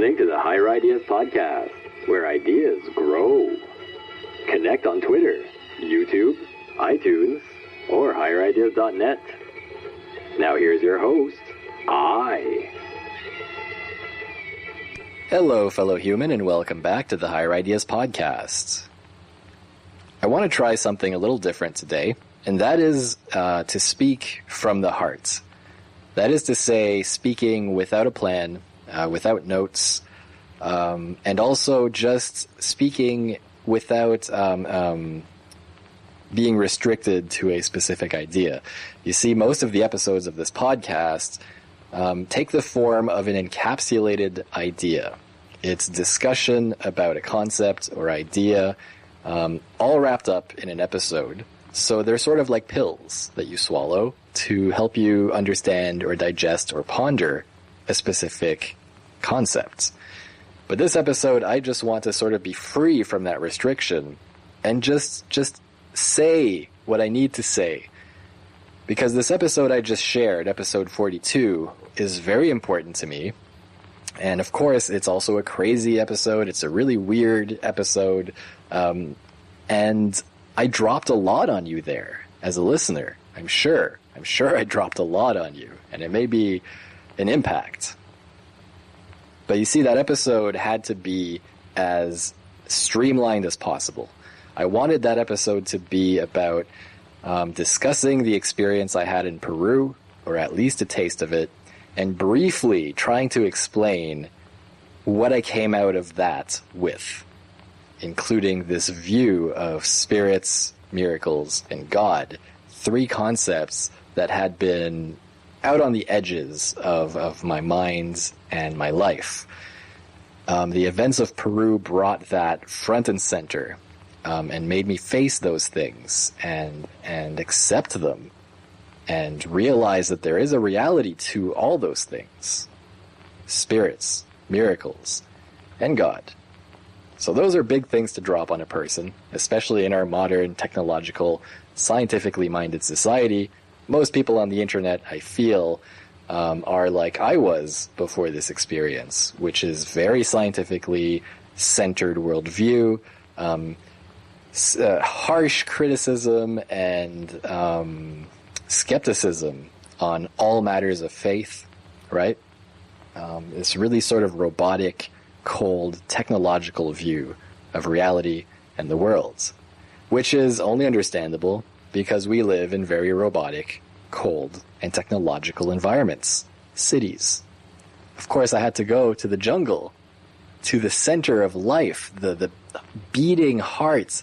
listening to the Higher Ideas Podcast, where ideas grow. Connect on Twitter, YouTube, iTunes, or higherideas.net. Now here's your host, I. Hello, fellow human, and welcome back to the Higher Ideas Podcast. I want to try something a little different today, and that is uh, to speak from the heart. That is to say, speaking without a plan, uh, without notes, um, and also just speaking without um, um, being restricted to a specific idea. You see, most of the episodes of this podcast um, take the form of an encapsulated idea. It's discussion about a concept or idea, um, all wrapped up in an episode. So they're sort of like pills that you swallow to help you understand or digest or ponder a specific concept. But this episode, I just want to sort of be free from that restriction and just, just say what I need to say. Because this episode I just shared, episode 42, is very important to me. And of course, it's also a crazy episode. It's a really weird episode. Um, and I dropped a lot on you there as a listener. I'm sure. I'm sure I dropped a lot on you. And it may be an impact. But you see, that episode had to be as streamlined as possible. I wanted that episode to be about um, discussing the experience I had in Peru, or at least a taste of it, and briefly trying to explain what I came out of that with, including this view of spirits, miracles, and God, three concepts that had been out on the edges of, of my mind and my life. Um, the events of Peru brought that front and center um, and made me face those things and and accept them and realize that there is a reality to all those things spirits miracles and god so those are big things to drop on a person especially in our modern technological scientifically minded society most people on the internet i feel um, are like i was before this experience which is very scientifically centered worldview um, uh, harsh criticism and um, skepticism on all matters of faith, right? Um, this really sort of robotic, cold, technological view of reality and the world, which is only understandable because we live in very robotic, cold, and technological environments, cities. Of course, I had to go to the jungle, to the center of life, the, the beating heart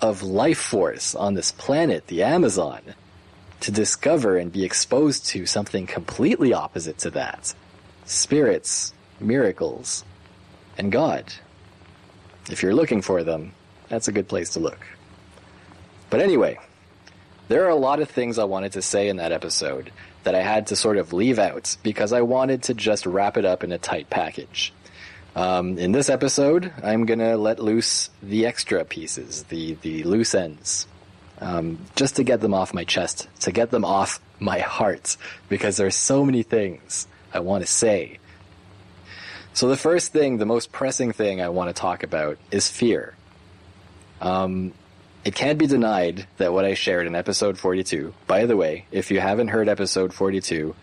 of life force on this planet, the Amazon, to discover and be exposed to something completely opposite to that spirits, miracles, and God. If you're looking for them, that's a good place to look. But anyway, there are a lot of things I wanted to say in that episode that I had to sort of leave out because I wanted to just wrap it up in a tight package. Um, in this episode, I'm gonna let loose the extra pieces, the the loose ends, um, just to get them off my chest, to get them off my heart, because there's so many things I want to say. So the first thing, the most pressing thing I want to talk about is fear. Um, it can't be denied that what I shared in episode 42. By the way, if you haven't heard episode 42,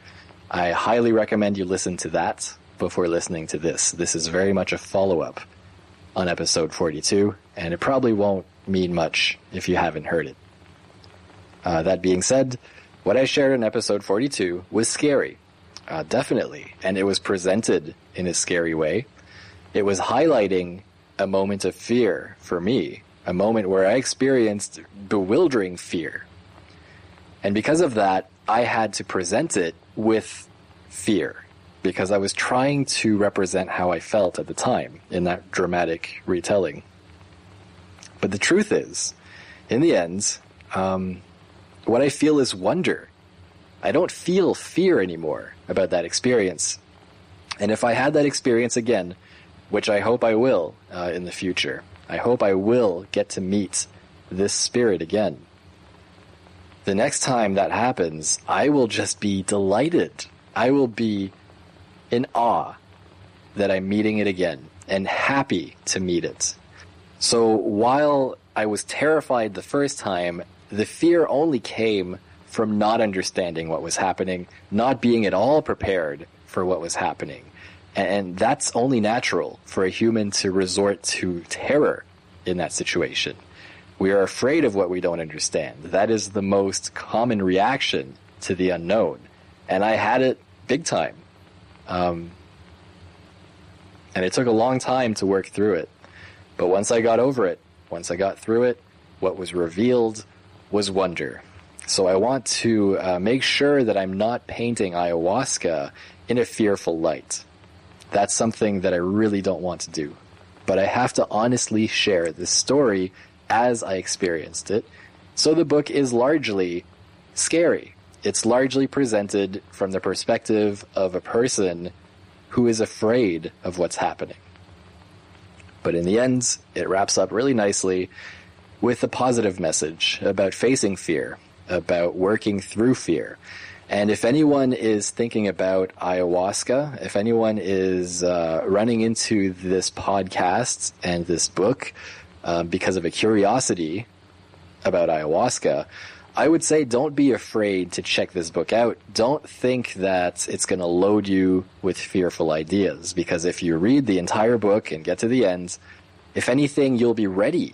I highly recommend you listen to that before listening to this. This is very much a follow up on episode 42, and it probably won't mean much if you haven't heard it. Uh, that being said, what I shared in episode 42 was scary, uh, definitely, and it was presented in a scary way. It was highlighting a moment of fear for me, a moment where I experienced bewildering fear. And because of that, I had to present it with fear because I was trying to represent how I felt at the time in that dramatic retelling. But the truth is, in the end, um, what I feel is wonder. I don't feel fear anymore about that experience. And if I had that experience again, which I hope I will uh, in the future, I hope I will get to meet this spirit again. The next time that happens, I will just be delighted. I will be in awe that I'm meeting it again and happy to meet it. So while I was terrified the first time, the fear only came from not understanding what was happening, not being at all prepared for what was happening. And that's only natural for a human to resort to terror in that situation. We are afraid of what we don't understand. That is the most common reaction to the unknown. And I had it big time. Um, and it took a long time to work through it. But once I got over it, once I got through it, what was revealed was wonder. So I want to uh, make sure that I'm not painting ayahuasca in a fearful light. That's something that I really don't want to do. But I have to honestly share this story as I experienced it. So the book is largely scary. It's largely presented from the perspective of a person who is afraid of what's happening. But in the end, it wraps up really nicely with a positive message about facing fear about working through fear. And if anyone is thinking about ayahuasca, if anyone is uh, running into this podcast and this book uh, because of a curiosity about ayahuasca, I would say don't be afraid to check this book out. Don't think that it's going to load you with fearful ideas because if you read the entire book and get to the end, if anything, you'll be ready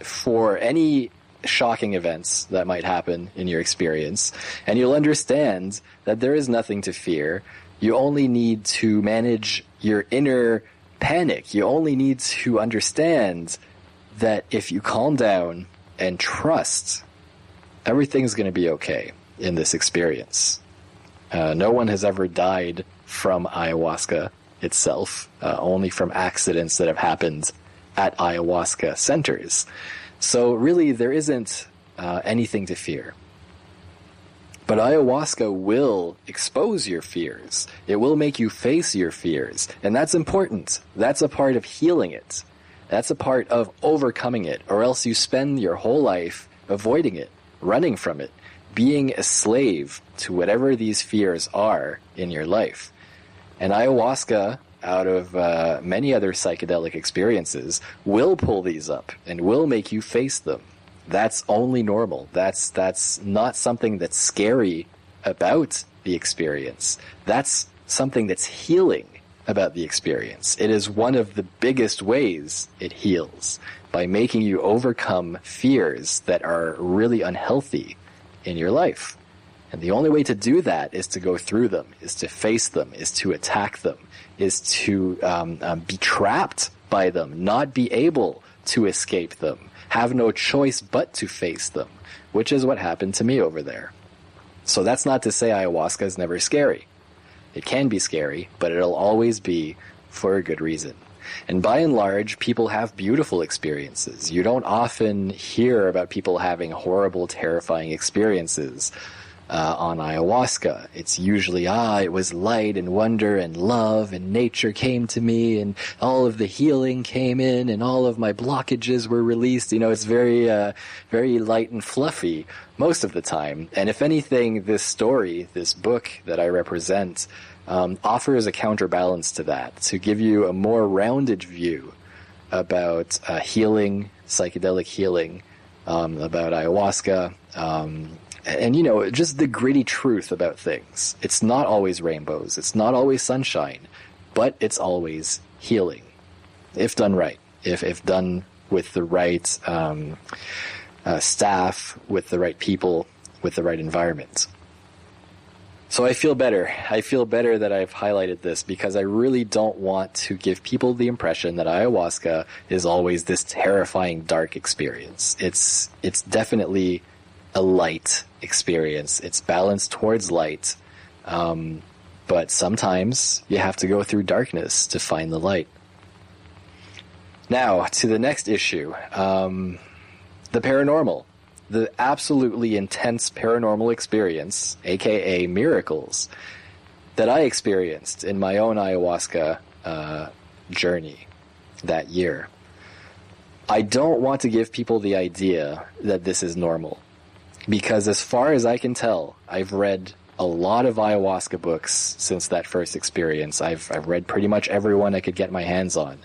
for any shocking events that might happen in your experience, and you'll understand that there is nothing to fear. You only need to manage your inner panic. You only need to understand that if you calm down and trust, everything's going to be okay in this experience. Uh, no one has ever died from ayahuasca itself, uh, only from accidents that have happened at ayahuasca centers. So really, there isn't uh, anything to fear. But ayahuasca will expose your fears. It will make you face your fears. And that's important. That's a part of healing it. That's a part of overcoming it. Or else you spend your whole life avoiding it, running from it, being a slave to whatever these fears are in your life. And ayahuasca out of uh, many other psychedelic experiences will pull these up and will make you face them. That's only normal. That's that's not something that's scary about the experience. That's something that's healing about the experience. It is one of the biggest ways it heals by making you overcome fears that are really unhealthy in your life. And the only way to do that is to go through them, is to face them, is to attack them, is to um, um, be trapped by them, not be able to escape them, have no choice but to face them, which is what happened to me over there. So that's not to say ayahuasca is never scary. It can be scary, but it'll always be for a good reason. And by and large, people have beautiful experiences. You don't often hear about people having horrible, terrifying experiences uh, on ayahuasca. It's usually, ah, it was light and wonder and love and nature came to me and all of the healing came in and all of my blockages were released. You know, it's very, uh, very light and fluffy most of the time. And if anything, this story, this book that I represent, um, offers a counterbalance to that to give you a more rounded view about uh, healing, psychedelic healing, um, about ayahuasca, um, and you know, just the gritty truth about things. It's not always rainbows. It's not always sunshine, but it's always healing, if done right. If if done with the right um, uh, staff, with the right people, with the right environment. So I feel better. I feel better that I've highlighted this because I really don't want to give people the impression that ayahuasca is always this terrifying dark experience. It's it's definitely a light experience. It's balanced towards light. Um, but sometimes you have to go through darkness to find the light. Now, to the next issue um, the paranormal. The absolutely intense paranormal experience, aka miracles, that I experienced in my own ayahuasca uh, journey that year. I don't want to give people the idea that this is normal because as far as I can tell, I've read a lot of ayahuasca books since that first experience. I've, I've read pretty much every one I could get my hands on.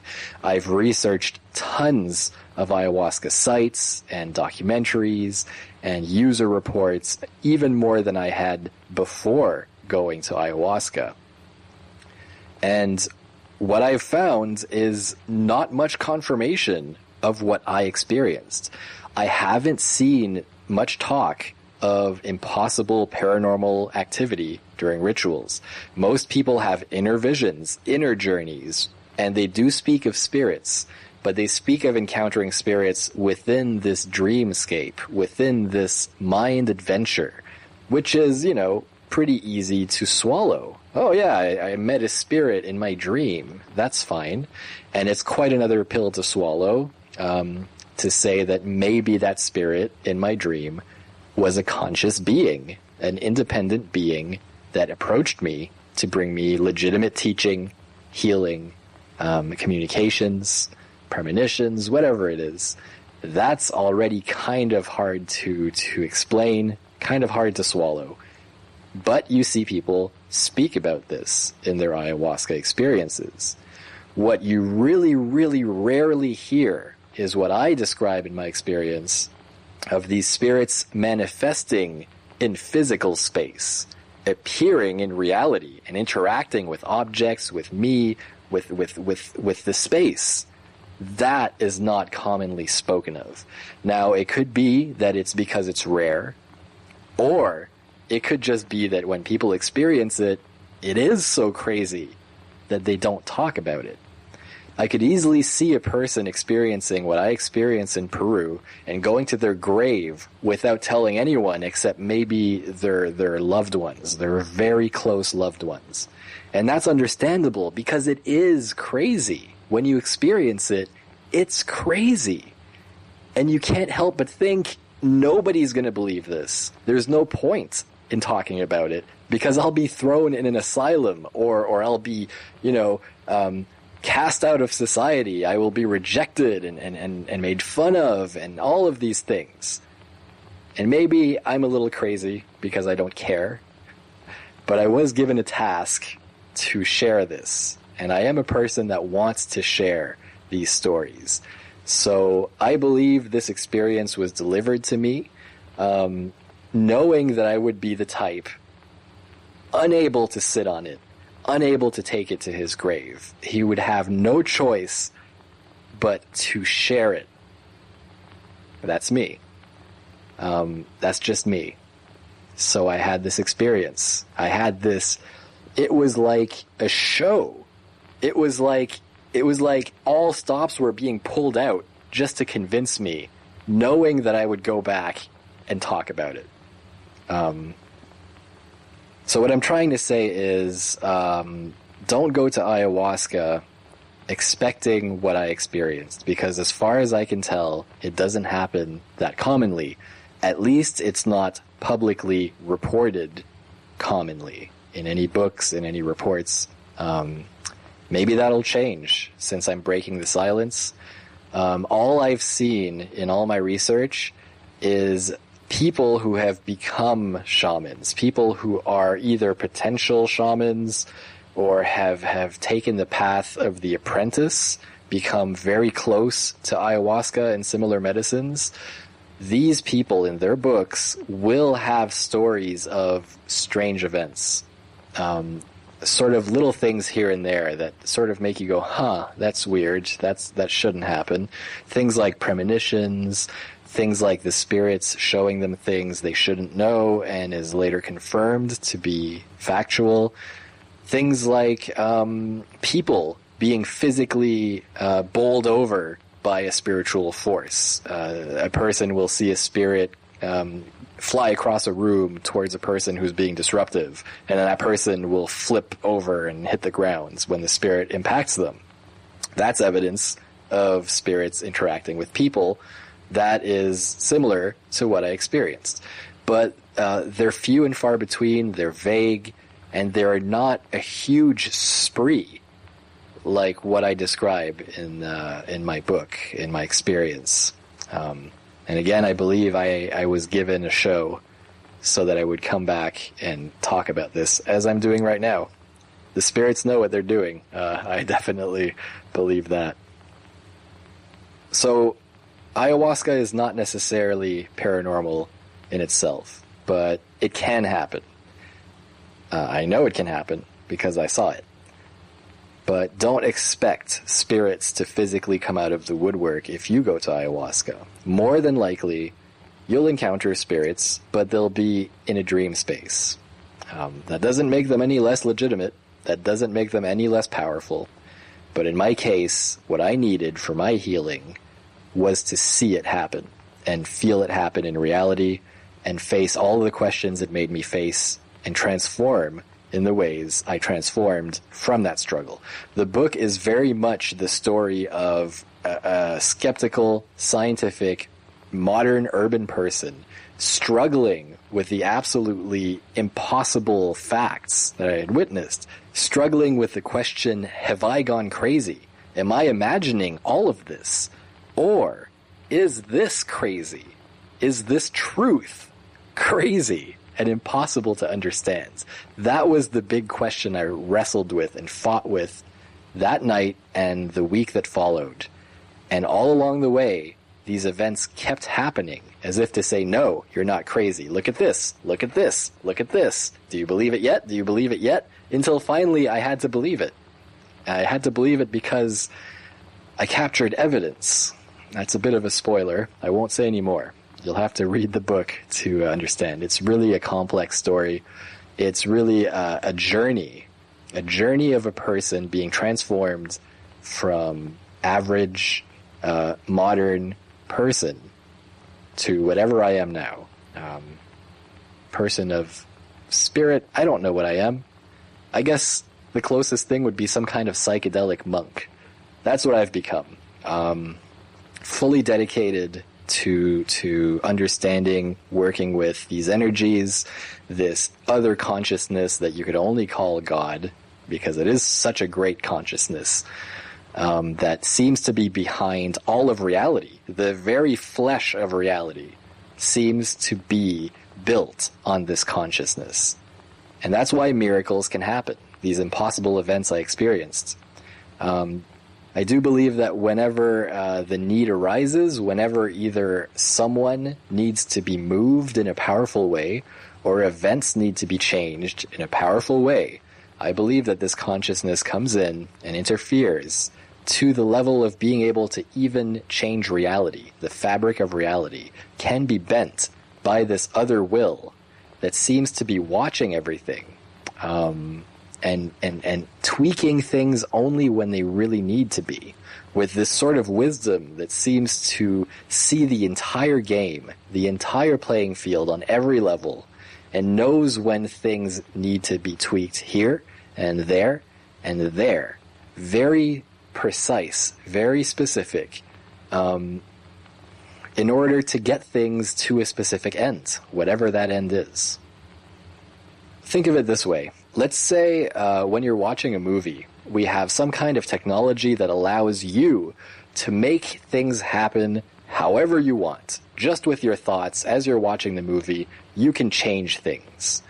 I've researched tons of ayahuasca sites and documentaries and user reports, even more than I had before going to ayahuasca. And what I've found is not much confirmation of what I experienced. I haven't seen much talk of impossible paranormal activity during rituals. Most people have inner visions, inner journeys, and they do speak of spirits, but they speak of encountering spirits within this dreamscape, within this mind adventure, which is, you know, pretty easy to swallow. Oh yeah, I, I met a spirit in my dream. That's fine. And it's quite another pill to swallow, um, to say that maybe that spirit in my dream was a conscious being, an independent being that approached me to bring me legitimate teaching, healing, um, communications, premonitions, whatever it is. That's already kind of hard to, to explain, kind of hard to swallow. But you see people speak about this in their ayahuasca experiences. What you really, really rarely hear is what I describe in my experience of these spirits manifesting in physical space, appearing in reality and interacting with objects, with me, with, with, with, with the space. That is not commonly spoken of. Now, it could be that it's because it's rare, or it could just be that when people experience it, it is so crazy that they don't talk about it. I could easily see a person experiencing what I experienced in Peru and going to their grave without telling anyone except maybe their their loved ones, their very close loved ones. And that's understandable because it is crazy. When you experience it, it's crazy. And you can't help but think nobody's going to believe this. There's no point in talking about it because I'll be thrown in an asylum or or I'll be, you know, um, cast out of society. I will be rejected and, and, and, and made fun of and all of these things. And maybe I'm a little crazy because I don't care, but I was given a task to share this. And I am a person that wants to share these stories. So I believe this experience was delivered to me, um, knowing that I would be the type unable to sit on it unable to take it to his grave. He would have no choice but to share it. That's me. Um, that's just me. So I had this experience. I had this. It was like a show. It was like it was like all stops were being pulled out just to convince me, knowing that I would go back and talk about it. Um, so what I'm trying to say is, um, don't go to ayahuasca expecting what I experienced because as far as I can tell, it doesn't happen that commonly. At least it's not publicly reported commonly in any books, in any reports. Um, maybe that'll change since I'm breaking the silence. Um, all I've seen in all my research is people who have become shamans, people who are either potential shamans or have, have taken the path of the apprentice, become very close to ayahuasca and similar medicines. These people in their books will have stories of strange events. Um, sort of little things here and there that sort of make you go, huh, that's weird. That's, that shouldn't happen. Things like premonitions, things like the spirits showing them things they shouldn't know and is later confirmed to be factual. Things like um, people being physically uh, bowled over by a spiritual force. Uh, a person will see a spirit um, fly across a room towards a person who's being disruptive, and then that person will flip over and hit the ground when the spirit impacts them. That's evidence of spirits interacting with people that is similar to what I experienced. But uh, they're few and far between, they're vague, and they're not a huge spree like what I describe in, uh, in my book, in my experience. Um, and again, I believe I, I was given a show so that I would come back and talk about this as I'm doing right now. The spirits know what they're doing. Uh, I definitely believe that. So, ayahuasca is not necessarily paranormal in itself, but it can happen. Uh, I know it can happen because I saw it. But don't expect spirits to physically come out of the woodwork if you go to ayahuasca. More than likely, you'll encounter spirits, but they'll be in a dream space. Um, that doesn't make them any less legitimate. That doesn't make them any less powerful. But in my case, what I needed for my healing was to see it happen and feel it happen in reality and face all the questions it made me face and transform in the ways I transformed from that struggle. The book is very much the story of a, a skeptical, scientific, modern urban person struggling with the absolutely impossible facts that I had witnessed, struggling with the question, have I gone crazy? Am I imagining all of this? Or is this crazy? Is this truth crazy and impossible to understand? That was the big question I wrestled with and fought with that night and the week that followed. And all along the way, these events kept happening as if to say, no, you're not crazy. Look at this. Look at this. Look at this. Do you believe it yet? Do you believe it yet? Until finally I had to believe it. I had to believe it because I captured evidence. That's a bit of a spoiler. I won't say any more. You'll have to read the book to understand. It's really a complex story. It's really a, a journey, a journey of a person being transformed from average, uh, modern person to whatever I am now. Um, person of spirit, I don't know what I am. I guess the closest thing would be some kind of psychedelic monk. That's what I've become. Um, fully dedicated to to understanding, working with these energies, this other consciousness that you could only call God, because it is such a great consciousness um, that seems to be behind all of reality. The very flesh of reality seems to be built on this consciousness. And that's why miracles can happen, these impossible events I experienced. Um, I do believe that whenever uh, the need arises, whenever either someone needs to be moved in a powerful way or events need to be changed in a powerful way, I believe that this consciousness comes in and interferes to the level of being able to even change reality. The fabric of reality can be bent by this other will that seems to be watching everything. Um, and, and, and tweaking things only when they really need to be with this sort of wisdom that seems to see the entire game, the entire playing field on every level, and knows when things need to be tweaked here and there and there. Very precise, very specific, um, in order to get things to a specific end, whatever that end is. Think of it this way Let's say uh, when you're watching a movie, we have some kind of technology that allows you to make things happen however you want. Just with your thoughts as you're watching the movie, you can change things.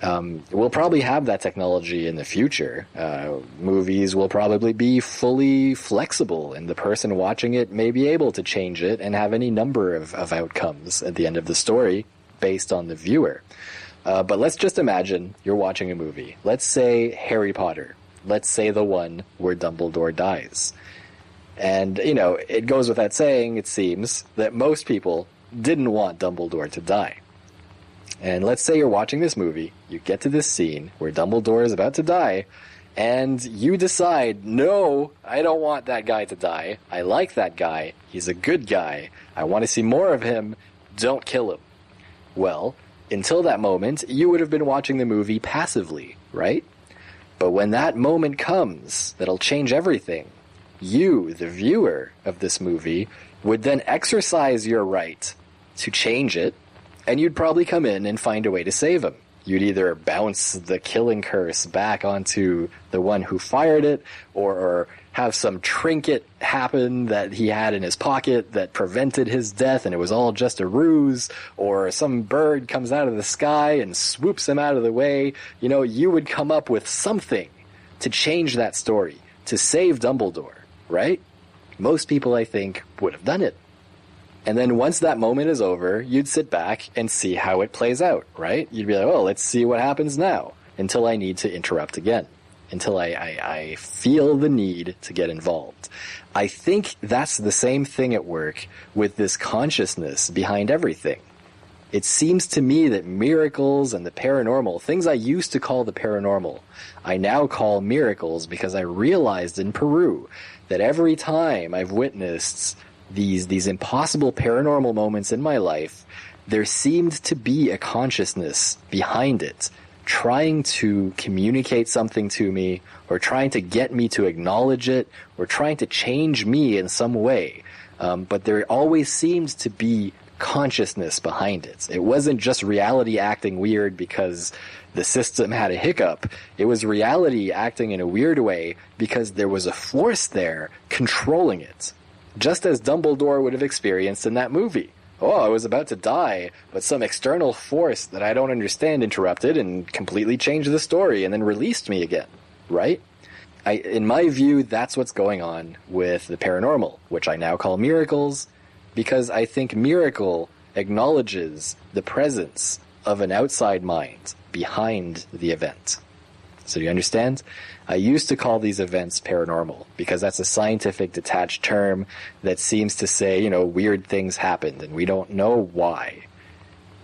Um, we'll probably have that technology in the future. Uh, movies will probably be fully flexible, and the person watching it may be able to change it and have any number of, of outcomes at the end of the story based on the viewer. Uh, but let's just imagine you're watching a movie. Let's say Harry Potter. Let's say the one where Dumbledore dies. And, you know, it goes without saying, it seems, that most people didn't want Dumbledore to die. And let's say you're watching this movie, you get to this scene where Dumbledore is about to die, and you decide, no, I don't want that guy to die. I like that guy. He's a good guy. I want to see more of him. Don't kill him. Well, until that moment, you would have been watching the movie passively, right? But when that moment comes that'll change everything, you, the viewer of this movie, would then exercise your right to change it, and you'd probably come in and find a way to save him. You'd either bounce the killing curse back onto the one who fired it, or, or have some trinket happen that he had in his pocket that prevented his death and it was all just a ruse, or some bird comes out of the sky and swoops him out of the way, you know, you would come up with something to change that story, to save Dumbledore, right? Most people, I think, would have done it. And then once that moment is over, you'd sit back and see how it plays out, right? You'd be like, oh, let's see what happens now until I need to interrupt again, until I, I, I feel the need to get involved. I think that's the same thing at work with this consciousness behind everything. It seems to me that miracles and the paranormal, things I used to call the paranormal, I now call miracles because I realized in Peru that every time I've witnessed these, these impossible paranormal moments in my life, there seemed to be a consciousness behind it trying to communicate something to me or trying to get me to acknowledge it or trying to change me in some way. Um, but there always seemed to be consciousness behind it. It wasn't just reality acting weird because the system had a hiccup. It was reality acting in a weird way because there was a force there controlling it. Just as Dumbledore would have experienced in that movie oh, I was about to die, but some external force that I don't understand interrupted and completely changed the story and then released me again, right? I, in my view, that's what's going on with the paranormal, which I now call miracles, because I think miracle acknowledges the presence of an outside mind behind the event. So do you understand? I used to call these events paranormal because that's a scientific detached term that seems to say, you know, weird things happened and we don't know why.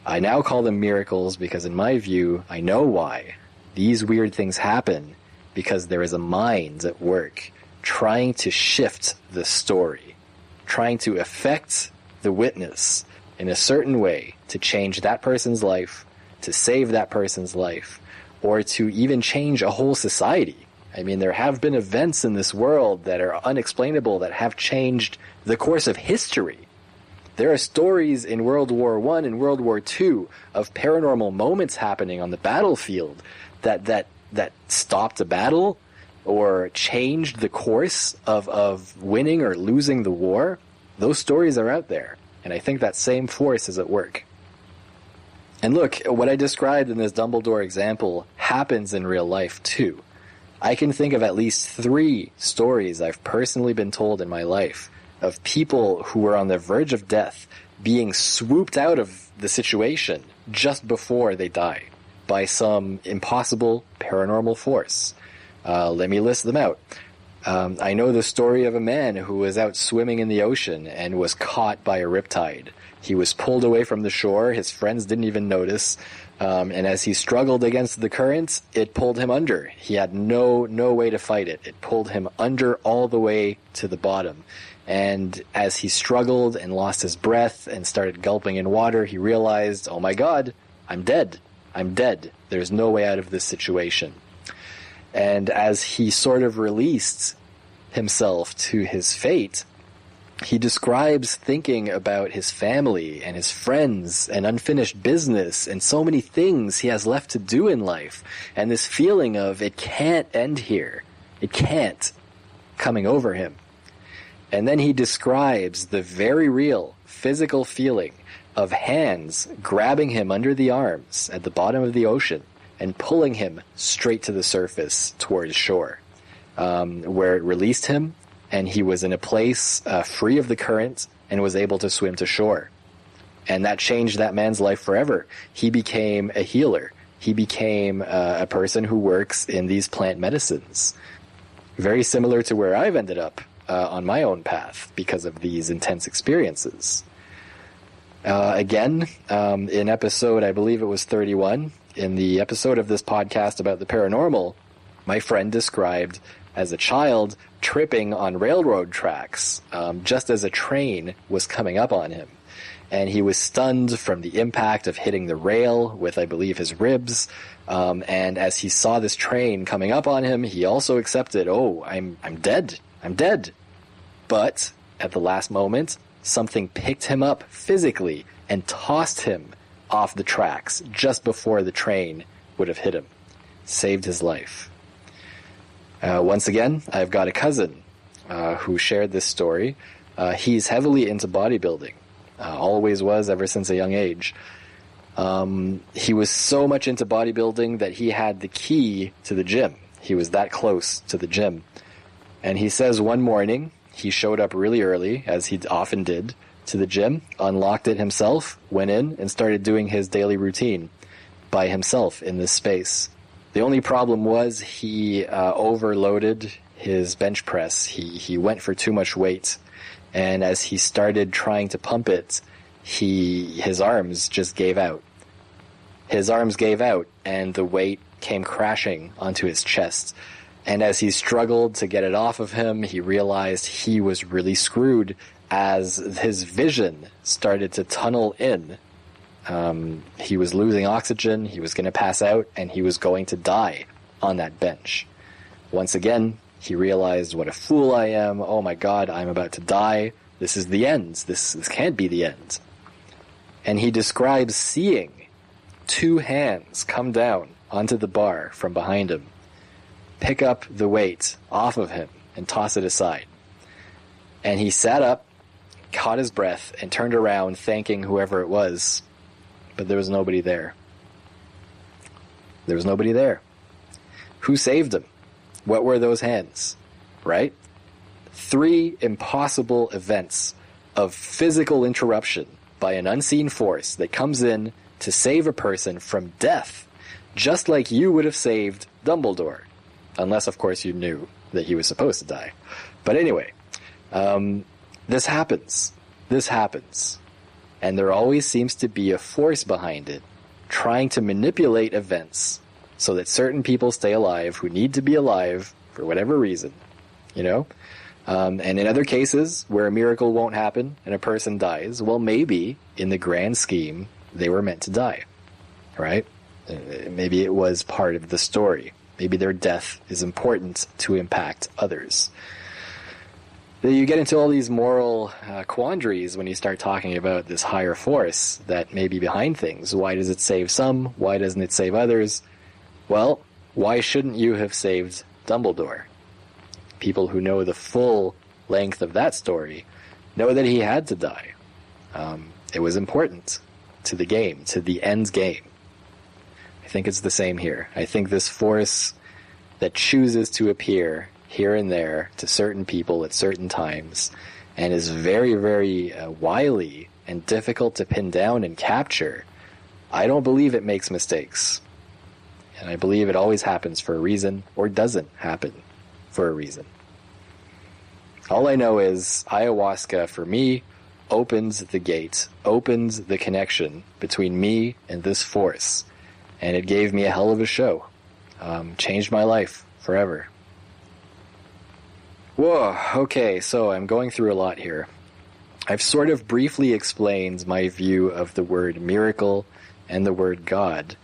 I now call them miracles because in my view, I know why. These weird things happen because there is a mind at work trying to shift the story, trying to affect the witness in a certain way to change that person's life, to save that person's life, or to even change a whole society. I mean, there have been events in this world that are unexplainable that have changed the course of history. There are stories in World War One and World War Two of paranormal moments happening on the battlefield that that that stopped a battle or changed the course of, of winning or losing the war. Those stories are out there. And I think that same force is at work. And look, what I described in this Dumbledore example happens in real life too. I can think of at least three stories I've personally been told in my life of people who were on the verge of death being swooped out of the situation just before they die by some impossible paranormal force. Uh, let me list them out. Um, I know the story of a man who was out swimming in the ocean and was caught by a riptide. He was pulled away from the shore. His friends didn't even notice. Um, and as he struggled against the currents, it pulled him under. He had no no way to fight it. It pulled him under all the way to the bottom. And as he struggled and lost his breath and started gulping in water, he realized, "Oh my God, I'm dead. I'm dead. There's no way out of this situation." And as he sort of released himself to his fate, he describes thinking about his family and his friends and unfinished business and so many things he has left to do in life and this feeling of it can't end here. It can't coming over him. And then he describes the very real physical feeling of hands grabbing him under the arms at the bottom of the ocean and pulling him straight to the surface towards shore, um, where it released him and he was in a place uh, free of the current and was able to swim to shore. And that changed that man's life forever. He became a healer. He became uh, a person who works in these plant medicines. Very similar to where I've ended up uh, on my own path because of these intense experiences. Uh, again, um, in episode, I believe it was 31, in the episode of this podcast about the paranormal, my friend described as a child tripping on railroad tracks um, just as a train was coming up on him. And he was stunned from the impact of hitting the rail with, I believe, his ribs. Um, and as he saw this train coming up on him, he also accepted, oh, I'm, I'm dead. I'm dead. But at the last moment, something picked him up physically and tossed him off the tracks just before the train would have hit him. Saved his life. Uh, once again, I've got a cousin uh, who shared this story. Uh, he's heavily into bodybuilding, uh, always was ever since a young age. Um, he was so much into bodybuilding that he had the key to the gym. He was that close to the gym. And he says one morning he showed up really early, as he often did, to the gym, unlocked it himself, went in, and started doing his daily routine by himself in this space. The only problem was he uh, overloaded his bench press. He he went for too much weight, and as he started trying to pump it, he his arms just gave out. His arms gave out, and the weight came crashing onto his chest. And as he struggled to get it off of him, he realized he was really screwed as his vision started to tunnel in. Um, he was losing oxygen, he was going to pass out, and he was going to die on that bench. Once again, he realized what a fool I am. Oh my god, I'm about to die. This is the end. This, this can't be the end. And he describes seeing two hands come down onto the bar from behind him, pick up the weight off of him, and toss it aside. And he sat up, caught his breath, and turned around, thanking whoever it was. But there was nobody there. There was nobody there. Who saved him? What were those hands? Right? Three impossible events of physical interruption by an unseen force that comes in to save a person from death, just like you would have saved Dumbledore. Unless, of course, you knew that he was supposed to die. But anyway, um, this happens. This happens. And there always seems to be a force behind it, trying to manipulate events so that certain people stay alive who need to be alive for whatever reason. You know? Um, and in other cases where a miracle won't happen and a person dies, well, maybe in the grand scheme, they were meant to die. Right? Uh, maybe it was part of the story. Maybe their death is important to impact others. You get into all these moral uh, quandaries when you start talking about this higher force that may be behind things. Why does it save some? Why doesn't it save others? Well, why shouldn't you have saved Dumbledore? People who know the full length of that story know that he had to die. Um, it was important to the game, to the end game. I think it's the same here. I think this force that chooses to appear here and there to certain people at certain times and is very, very uh, wily and difficult to pin down and capture, I don't believe it makes mistakes. And I believe it always happens for a reason or doesn't happen for a reason. All I know is ayahuasca for me opens the gate, opens the connection between me and this force. And it gave me a hell of a show. Um, changed my life forever. Whoa, okay, so I'm going through a lot here. I've sort of briefly explained my view of the word miracle and the word God.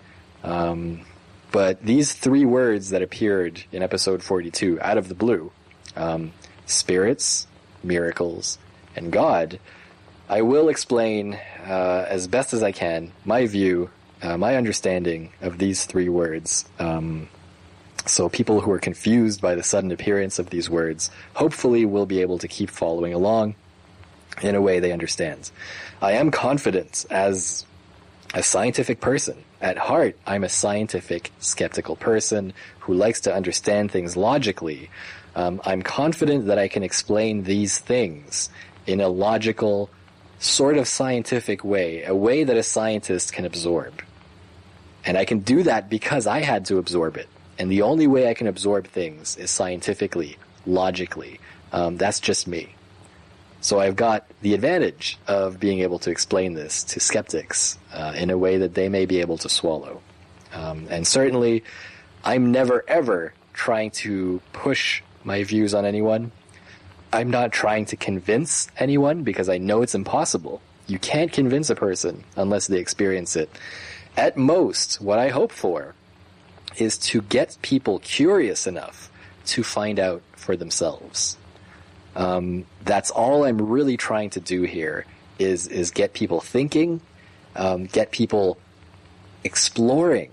Um, but these three words that appeared in episode 42 out of the blue um, spirits, miracles, and God I will explain uh, as best as I can my view, uh, my understanding of these three words. Um, so people who are confused by the sudden appearance of these words hopefully will be able to keep following along in a way they understand. I am confident as a scientific person. At heart, I'm a scientific, skeptical person who likes to understand things logically. Um, I'm confident that I can explain these things in a logical, sort of scientific way, a way that a scientist can absorb. And I can do that because I had to absorb it. And the only way I can absorb things is scientifically, logically. Um, that's just me. So I've got the advantage of being able to explain this to skeptics uh, in a way that they may be able to swallow. Um, and certainly, I'm never ever trying to push my views on anyone. I'm not trying to convince anyone because I know it's impossible. You can't convince a person unless they experience it. At most, what I hope for is to get people curious enough to find out for themselves. Um, that's all I'm really trying to do here is is get people thinking, um, get people exploring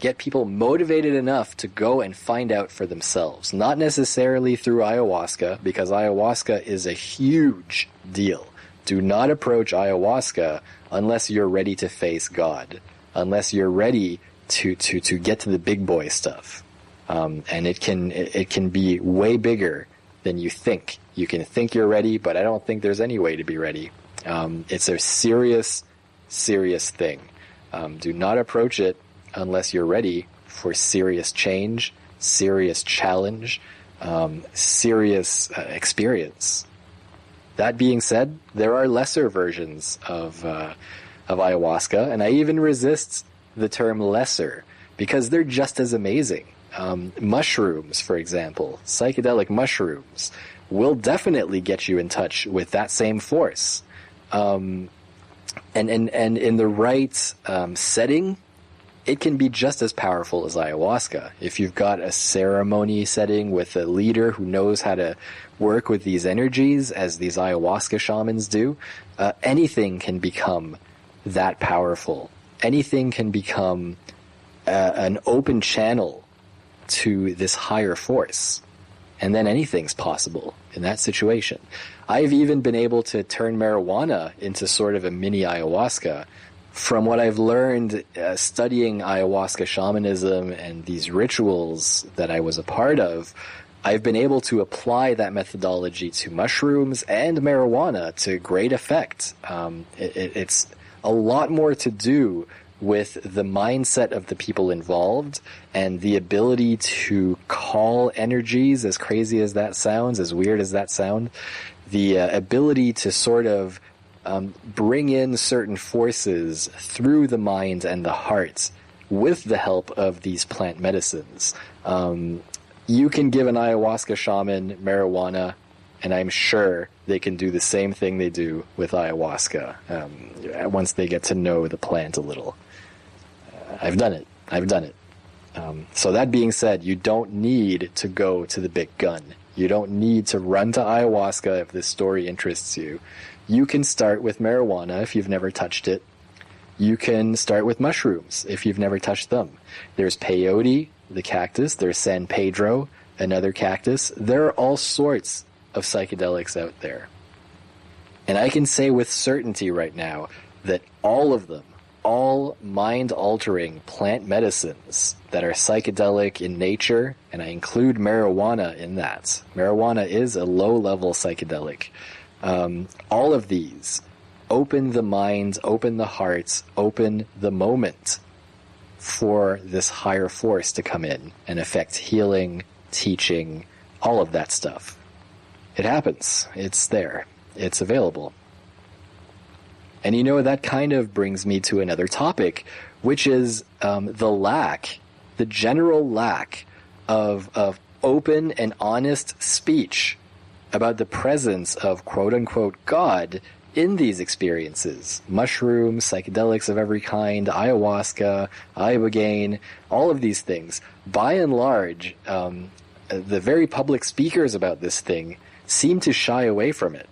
get people motivated enough to go and find out for themselves. Not necessarily through ayahuasca, because ayahuasca is a huge deal. Do not approach ayahuasca unless you're ready to face God, unless you're ready to, to, to get to the big boy stuff. Um, and it can, it, it can be way bigger than you think. You can think you're ready, but I don't think there's any way to be ready. Um, it's a serious, serious thing. Um, do not approach it unless you're ready for serious change, serious challenge, um, serious uh, experience. That being said, there are lesser versions of uh, of ayahuasca, and I even resist the term lesser because they're just as amazing. Um, mushrooms, for example, psychedelic mushrooms, will definitely get you in touch with that same force. Um, and, and, and in the right um, setting, it can be just as powerful as ayahuasca. If you've got a ceremony setting with a leader who knows how to work with these energies, as these ayahuasca shamans do, uh, anything can become that powerful. Anything can become uh, an open channel to this higher force. And then anything's possible in that situation. I've even been able to turn marijuana into sort of a mini ayahuasca. From what I've learned uh, studying ayahuasca shamanism and these rituals that I was a part of, I've been able to apply that methodology to mushrooms and marijuana to great effect. Um, it, it, it's a lot more to do with the mindset of the people involved and the ability to call energies, as crazy as that sounds, as weird as that sound, the uh, ability to sort of um, bring in certain forces through the mind and the heart with the help of these plant medicines. Um, you can give an ayahuasca shaman marijuana, and I'm sure they can do the same thing they do with ayahuasca um, once they get to know the plant a little. Uh, I've done it. I've done it. Um, so that being said, you don't need to go to the big gun. You don't need to run to ayahuasca if this story interests you. You can start with marijuana if you've never touched it. You can start with mushrooms if you've never touched them. There's peyote, the cactus. There's San Pedro, another cactus. There are all sorts of psychedelics out there. And I can say with certainty right now that all of them, all mind altering plant medicines that are psychedelic in nature, and I include marijuana in that. Marijuana is a low level psychedelic. Um, all of these open the minds, open the hearts, open the moment for this higher force to come in and affect healing, teaching, all of that stuff. It happens. It's there. It's available. And you know, that kind of brings me to another topic, which is um, the lack, the general lack of, of open and honest speech about the presence of quote unquote God in these experiences. Mushrooms, psychedelics of every kind, ayahuasca, ibogaine, all of these things. By and large, um, the very public speakers about this thing seem to shy away from it.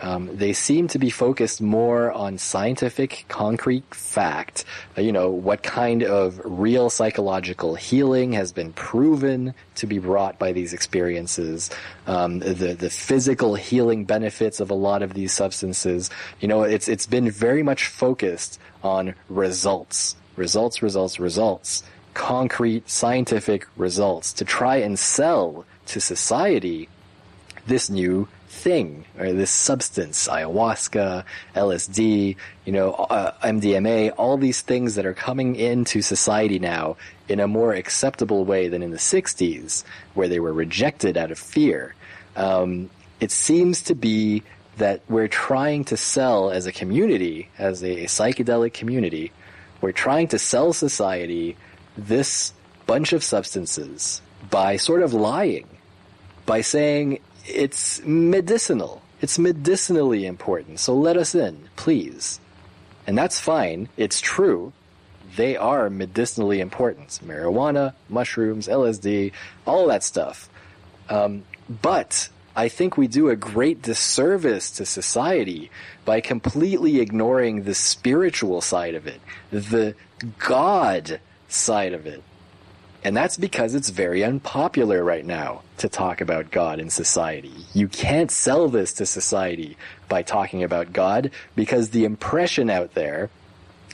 Um, they seem to be focused more on scientific, concrete fact. Uh, you know, what kind of real psychological healing has been proven to be brought by these experiences, um, the the physical healing benefits of a lot of these substances. You know, it's it's been very much focused on results, results, results, results, concrete scientific results to try and sell to society this new thing or this substance, ayahuasca, LSD, you know, uh, MDMA, all these things that are coming into society now in a more acceptable way than in the 60s, where they were rejected out of fear. Um, it seems to be that we're trying to sell as a community, as a psychedelic community, we're trying to sell society this bunch of substances by sort of lying, by saying it's medicinal. It's medicinally important. So let us in, please. And that's fine. It's true. They are medicinally important. Marijuana, mushrooms, LSD, all that stuff. Um, but I think we do a great disservice to society by completely ignoring the spiritual side of it, the God side of it, And that's because it's very unpopular right now to talk about God in society. You can't sell this to society by talking about God because the impression out there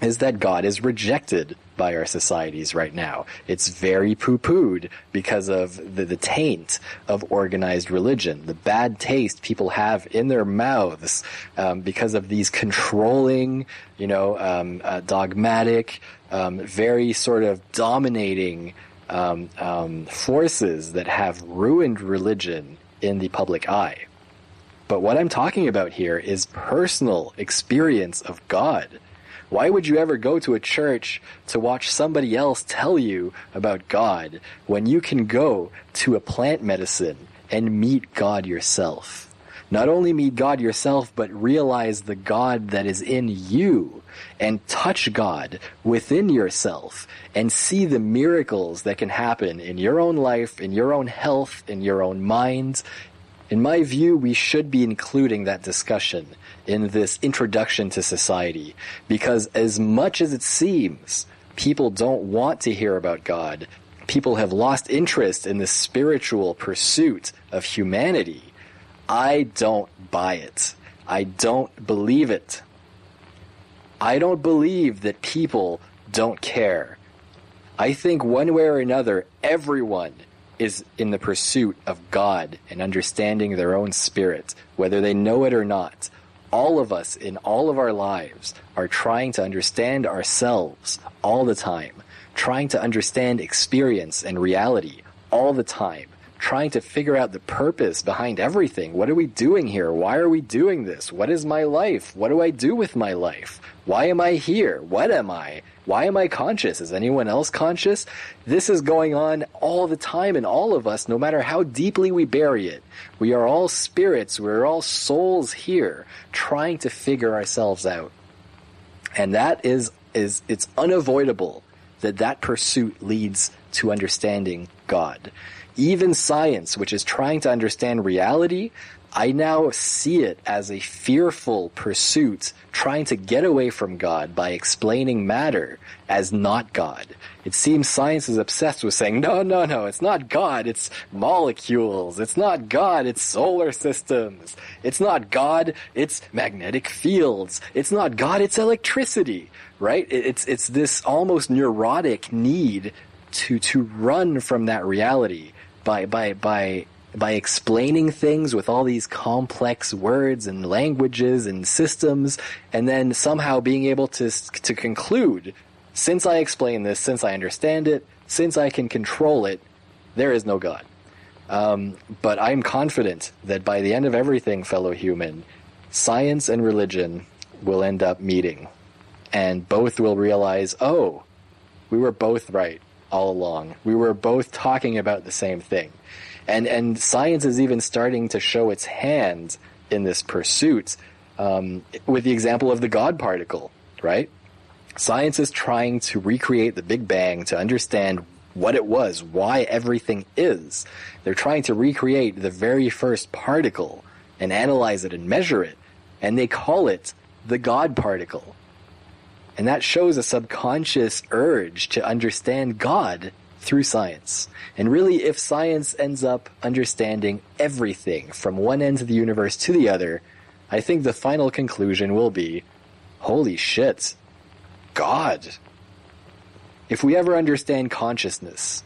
is that God is rejected by our societies right now. It's very poo-pooed because of the, the taint of organized religion, the bad taste people have in their mouths um, because of these controlling, you know, um, uh, dogmatic, um, very sort of dominating um, um, forces that have ruined religion in the public eye. But what I'm talking about here is personal experience of God. Why would you ever go to a church to watch somebody else tell you about God when you can go to a plant medicine and meet God yourself? Not only meet God yourself, but realize the God that is in you and touch God within yourself and see the miracles that can happen in your own life, in your own health, in your own mind. In my view, we should be including that discussion in this introduction to society because as much as it seems people don't want to hear about God, people have lost interest in the spiritual pursuit of humanity. I don't buy it. I don't believe it. I don't believe that people don't care. I think one way or another, everyone is in the pursuit of God and understanding their own spirit, whether they know it or not. All of us in all of our lives are trying to understand ourselves all the time, trying to understand experience and reality all the time, trying to figure out the purpose behind everything. What are we doing here? Why are we doing this? What is my life? What do I do with my life? Why am I here? What am I? Why am I conscious? Is anyone else conscious? This is going on all the time in all of us, no matter how deeply we bury it. We are all spirits, we're all souls here, trying to figure ourselves out. And that is, is, it's unavoidable that that pursuit leads to understanding God. Even science, which is trying to understand reality, I now see it as a fearful pursuit trying to get away from God by explaining matter as not God. It seems science is obsessed with saying, no, no, no, it's not God, it's molecules. It's not God, it's solar systems. It's not God, it's magnetic fields. It's not God, it's electricity, right? It's, it's this almost neurotic need to, to run from that reality by, by, by by explaining things with all these complex words and languages and systems, and then somehow being able to, to conclude, since I explain this, since I understand it, since I can control it, there is no God. Um, but I'm confident that by the end of everything, fellow human, science and religion will end up meeting. And both will realize, oh, we were both right all along. We were both talking about the same thing and and science is even starting to show its hand in this pursuit um, with the example of the God particle, right? Science is trying to recreate the Big Bang to understand what it was, why everything is. They're trying to recreate the very first particle and analyze it and measure it, and they call it the God particle. And that shows a subconscious urge to understand God through science. And really, if science ends up understanding everything from one end of the universe to the other, I think the final conclusion will be, holy shit, God. If we ever understand consciousness,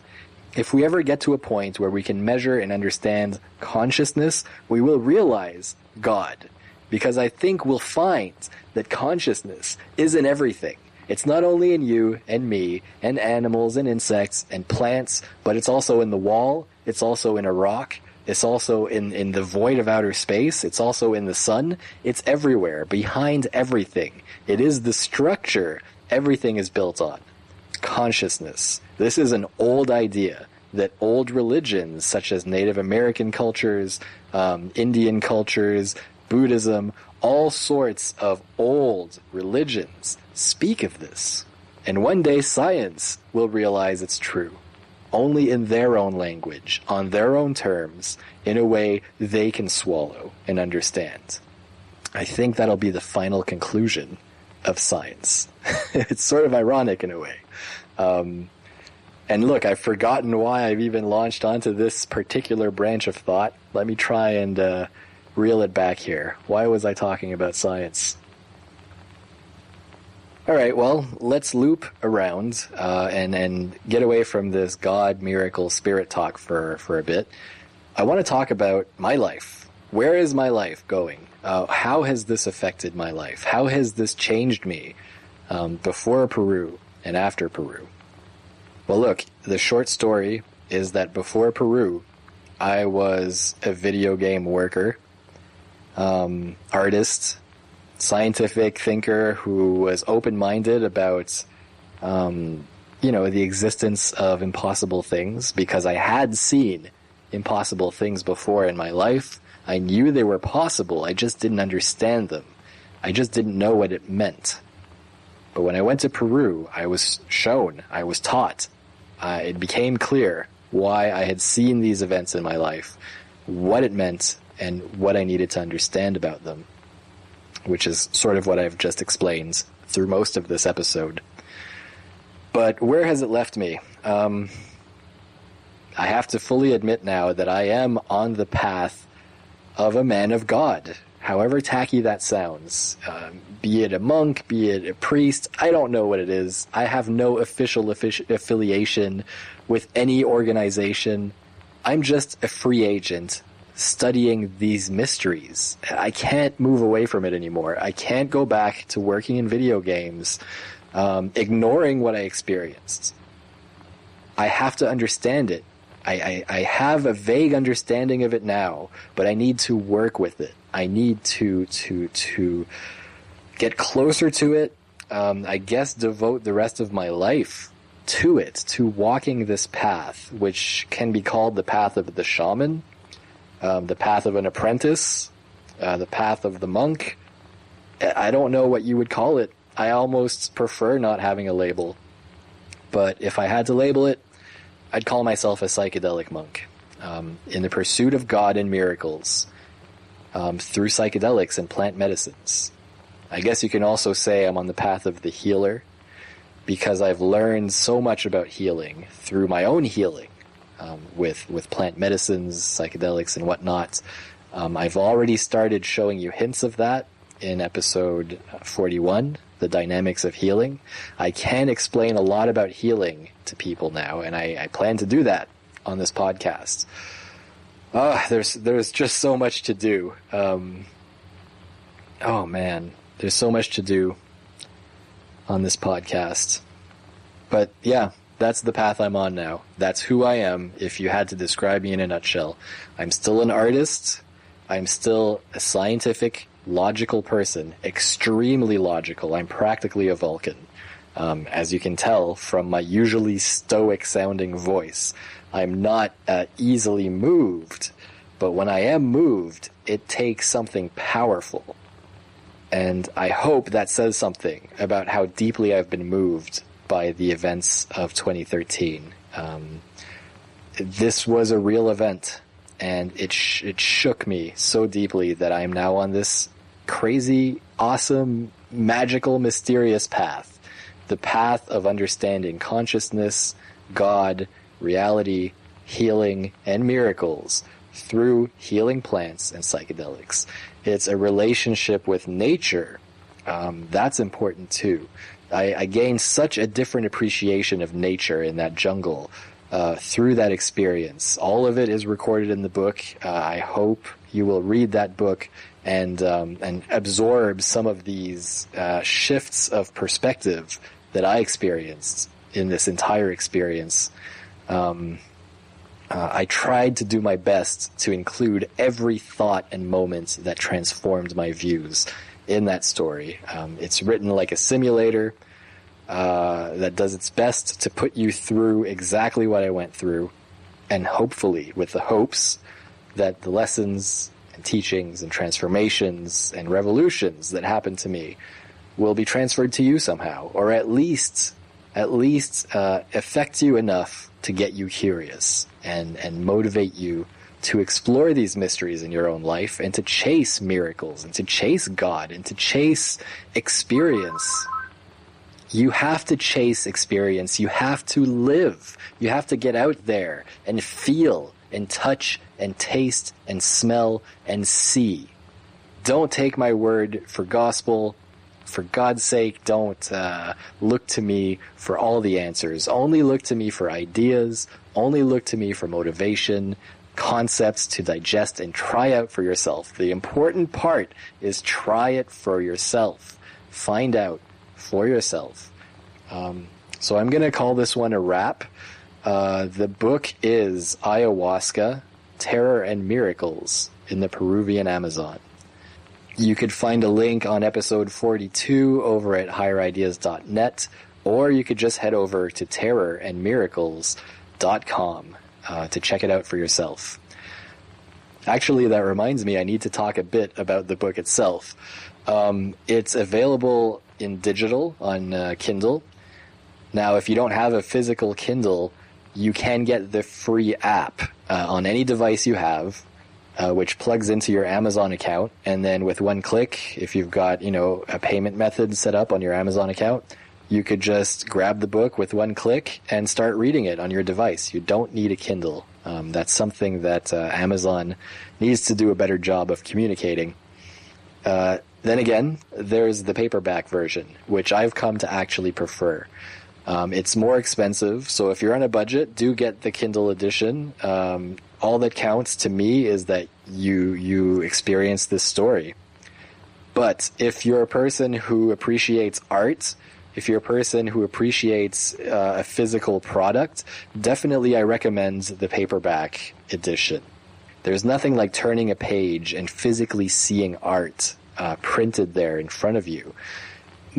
if we ever get to a point where we can measure and understand consciousness, we will realize God. Because I think we'll find that consciousness is in everything. It's not only in you and me and animals and insects and plants, but it's also in the wall. It's also in a rock. It's also in, in the void of outer space. It's also in the sun. It's everywhere, behind everything. It is the structure everything is built on. Consciousness. This is an old idea that old religions, such as Native American cultures, um, Indian cultures, Buddhism, all sorts of old religions speak of this. And one day science will realize it's true. Only in their own language, on their own terms, in a way they can swallow and understand. I think that'll be the final conclusion of science. it's sort of ironic in a way. Um, And look, I've forgotten why I've even launched onto this particular branch of thought. Let me try and uh, reel it back here. Why was I talking about science? All right, well, let's loop around uh, and and get away from this God miracle spirit talk for for a bit. I want to talk about my life. Where is my life going? Uh, how has this affected my life? How has this changed me um, before Peru and after Peru? Well, look, the short story is that before Peru, I was a video game worker, um, artist, scientific thinker who was open-minded about, um, you know, the existence of impossible things because I had seen impossible things before in my life. I knew they were possible. I just didn't understand them. I just didn't know what it meant. But when I went to Peru, I was shown, I was taught, uh, it became clear why I had seen these events in my life, what it meant, and what I needed to understand about them which is sort of what I've just explained through most of this episode. But where has it left me? Um, I have to fully admit now that I am on the path of a man of God, however tacky that sounds. Um, be it a monk, be it a priest, I don't know what it is. I have no official affi- affiliation with any organization. I'm just a free agent studying these mysteries. I can't move away from it anymore. I can't go back to working in video games, um, ignoring what I experienced. I have to understand it. I, I, I have a vague understanding of it now, but I need to work with it. I need to to to get closer to it. Um, I guess devote the rest of my life to it, to walking this path, which can be called the path of the shaman um, the path of an apprentice, uh, the path of the monk. I don't know what you would call it. I almost prefer not having a label. But if I had to label it, I'd call myself a psychedelic monk. Um, in the pursuit of God and miracles um, through psychedelics and plant medicines. I guess you can also say I'm on the path of the healer because I've learned so much about healing through my own healing um, with with plant medicines, psychedelics, and whatnot. Um, I've already started showing you hints of that in episode 41, the dynamics of healing. I can explain a lot about healing to people now, and I, I plan to do that on this podcast. Oh, there's there's just so much to do. Um, oh man, there's so much to do on this podcast. But yeah, that's the path I'm on now. That's who I am if you had to describe me in a nutshell. I'm still an artist. I'm still a scientific, logical person. Extremely logical. I'm practically a Vulcan. Um, as you can tell from my usually stoic sounding voice. I'm not uh, easily moved, but when I am moved, it takes something powerful. And I hope that says something about how deeply I've been moved by the events of 2013. Um, this was a real event, and it sh- it shook me so deeply that I am now on this crazy, awesome, magical, mysterious path. The path of understanding consciousness, God, reality, healing, and miracles through healing plants and psychedelics. It's a relationship with nature. Um, that's important too. I, I gained such a different appreciation of nature in that jungle uh, through that experience. All of it is recorded in the book. Uh, I hope you will read that book and um, and absorb some of these uh, shifts of perspective that I experienced in this entire experience. Um, uh, I tried to do my best to include every thought and moment that transformed my views in that story. Um, it's written like a simulator uh, that does its best to put you through exactly what I went through, and hopefully with the hopes that the lessons and teachings and transformations and revolutions that happened to me will be transferred to you somehow, or at least at least uh, affect you enough to get you curious and and motivate you to explore these mysteries in your own life and to chase miracles and to chase God and to chase experience You have to chase experience. You have to live. You have to get out there and feel and touch and taste and smell and see. Don't take my word for gospel. For God's sake, don't uh, look to me for all the answers. Only look to me for ideas. Only look to me for motivation, concepts to digest and try out for yourself. The important part is try it for yourself. Find out for yourself. Um, so I'm going to call this one a wrap. Uh, the book is Ayahuasca, Terror and Miracles in the Peruvian Amazon. You could find a link on episode 42 over at higherideas.net, or you could just head over to terrorandmiracles.com uh, to check it out for yourself. Actually, that reminds me, I need to talk a bit about the book itself. Um, it's available in digital on uh, Kindle. Now, if you don't have a physical Kindle, you can get the free app uh, on any device you have, uh, which plugs into your Amazon account. And then with one click, if you've got, you know, a payment method set up on your Amazon account, you could just grab the book with one click and start reading it on your device. You don't need a Kindle. Um, that's something that uh, Amazon needs to do a better job of communicating. Uh, then again, there's the paperback version, which I've come to actually prefer. Um, it's more expensive, so if you're on a budget, do get the Kindle edition. Um, all that counts to me is that you you experience this story. But if you're a person who appreciates art, if you're a person who appreciates uh, a physical product, definitely I recommend the paperback edition. There's nothing like turning a page and physically seeing art uh, printed there in front of you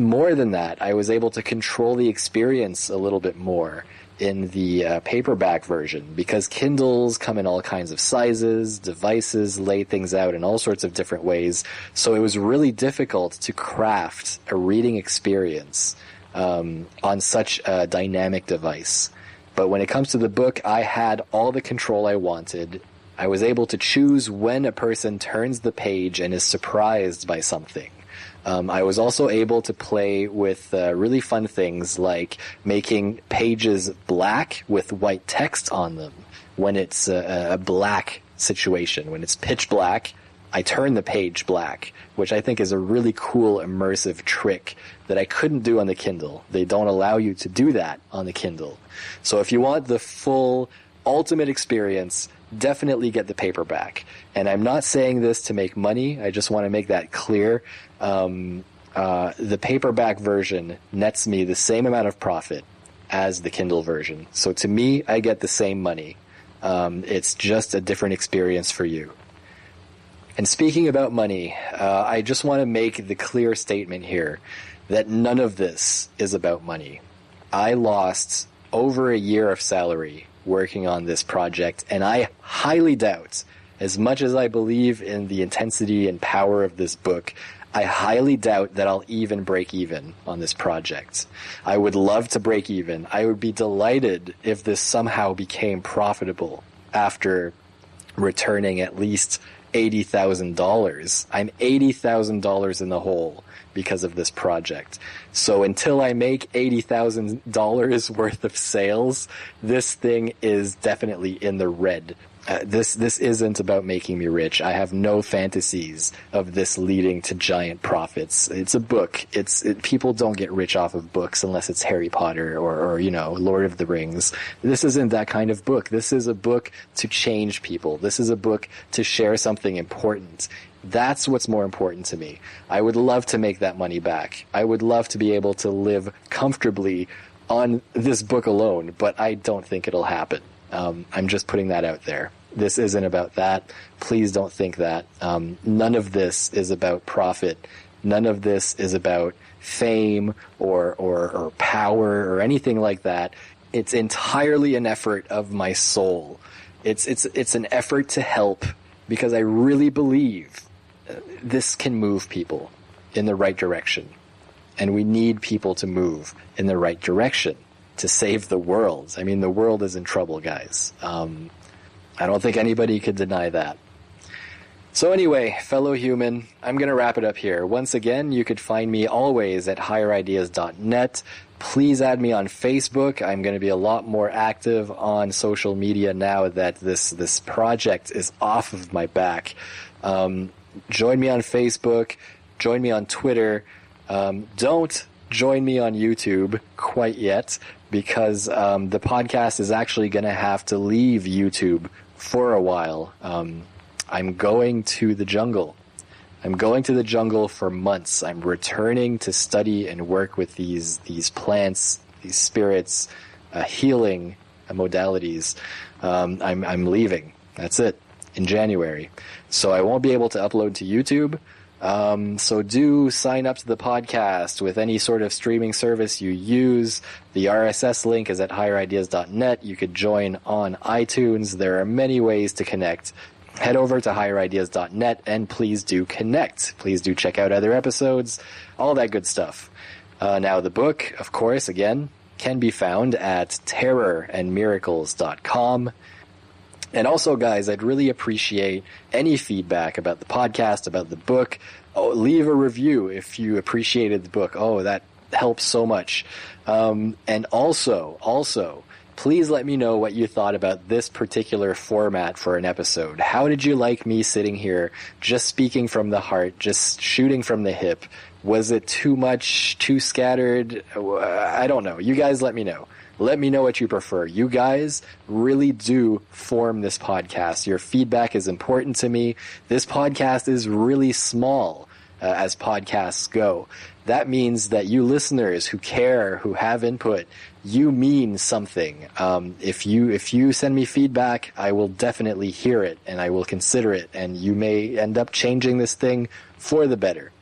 more than that, I was able to control the experience a little bit more in the uh, paperback version because Kindles come in all kinds of sizes, devices lay things out in all sorts of different ways. So it was really difficult to craft a reading experience um, on such a dynamic device. But when it comes to the book, I had all the control I wanted. I was able to choose when a person turns the page and is surprised by something. Um, I was also able to play with uh, really fun things like making pages black with white text on them when it's a, a black situation. When it's pitch black, I turn the page black, which I think is a really cool immersive trick that I couldn't do on the Kindle. They don't allow you to do that on the Kindle. So if you want the full ultimate experience, definitely get the paperback. And I'm not saying this to make money. I just want to make that clear. Um, uh, the paperback version nets me the same amount of profit as the Kindle version. So to me, I get the same money. Um, it's just a different experience for you. And speaking about money, uh, I just want to make the clear statement here that none of this is about money. I lost over a year of salary working on this project, and I highly doubt, as much as I believe in the intensity and power of this book, I highly doubt that I'll even break even on this project. I would love to break even. I would be delighted if this somehow became profitable after returning at least $80,000. I'm $80,000 in the hole because of this project. So until I make $80,000 worth of sales, this thing is definitely in the red. Uh, this this isn't about making me rich. I have no fantasies of this leading to giant profits. It's a book. It's it, people don't get rich off of books unless it's Harry Potter or, or you know Lord of the Rings. This isn't that kind of book. This is a book to change people. This is a book to share something important. That's what's more important to me. I would love to make that money back. I would love to be able to live comfortably on this book alone, but I don't think it'll happen. Um, I'm just putting that out there. This isn't about that. Please don't think that. Um, none of this is about profit. None of this is about fame or, or, or power or anything like that. It's entirely an effort of my soul. It's, it's, it's an effort to help because I really believe this can move people in the right direction. And we need people to move in the right direction to save the world. I mean, the world is in trouble, guys. Um, I don't think anybody could deny that. So, anyway, fellow human, I'm going to wrap it up here. Once again, you could find me always at higherideas.net. Please add me on Facebook. I'm going to be a lot more active on social media now that this, this project is off of my back. Um, join me on Facebook. Join me on Twitter. Um, don't join me on YouTube quite yet because um, the podcast is actually going to have to leave YouTube for a while. Um, I'm going to the jungle. I'm going to the jungle for months. I'm returning to study and work with these these plants, these spirits, uh, healing uh, modalities. Um, I'm I'm leaving. That's it in January, so I won't be able to upload to YouTube. Um, so do sign up to the podcast with any sort of streaming service you use. The RSS link is at higherideas.net. You could join on iTunes. There are many ways to connect head over to higherideas.net and please do connect. Please do check out other episodes, all that good stuff. Uh, now, the book, of course, again, can be found at terrorandmiracles.com. And also, guys, I'd really appreciate any feedback about the podcast, about the book. Oh, leave a review if you appreciated the book. Oh, that helps so much. Um, and also, also, please let me know what you thought about this particular format for an episode. How did you like me sitting here, just speaking from the heart, just shooting from the hip? Was it too much, too scattered? I don't know. You guys let me know. Let me know what you prefer. You guys really do form this podcast. Your feedback is important to me. This podcast is really small uh, as podcasts go. That means that you listeners who care, who have input, you mean something. Um, if you if you send me feedback, I will definitely hear it and I will consider it, and you may end up changing this thing for the better.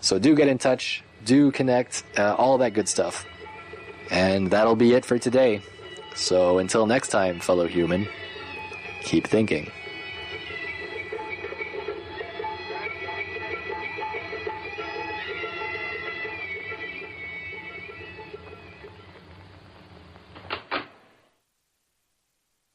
So do get in touch, do connect, uh, all that good stuff. And that'll be it for today. So until next time, fellow human, keep thinking.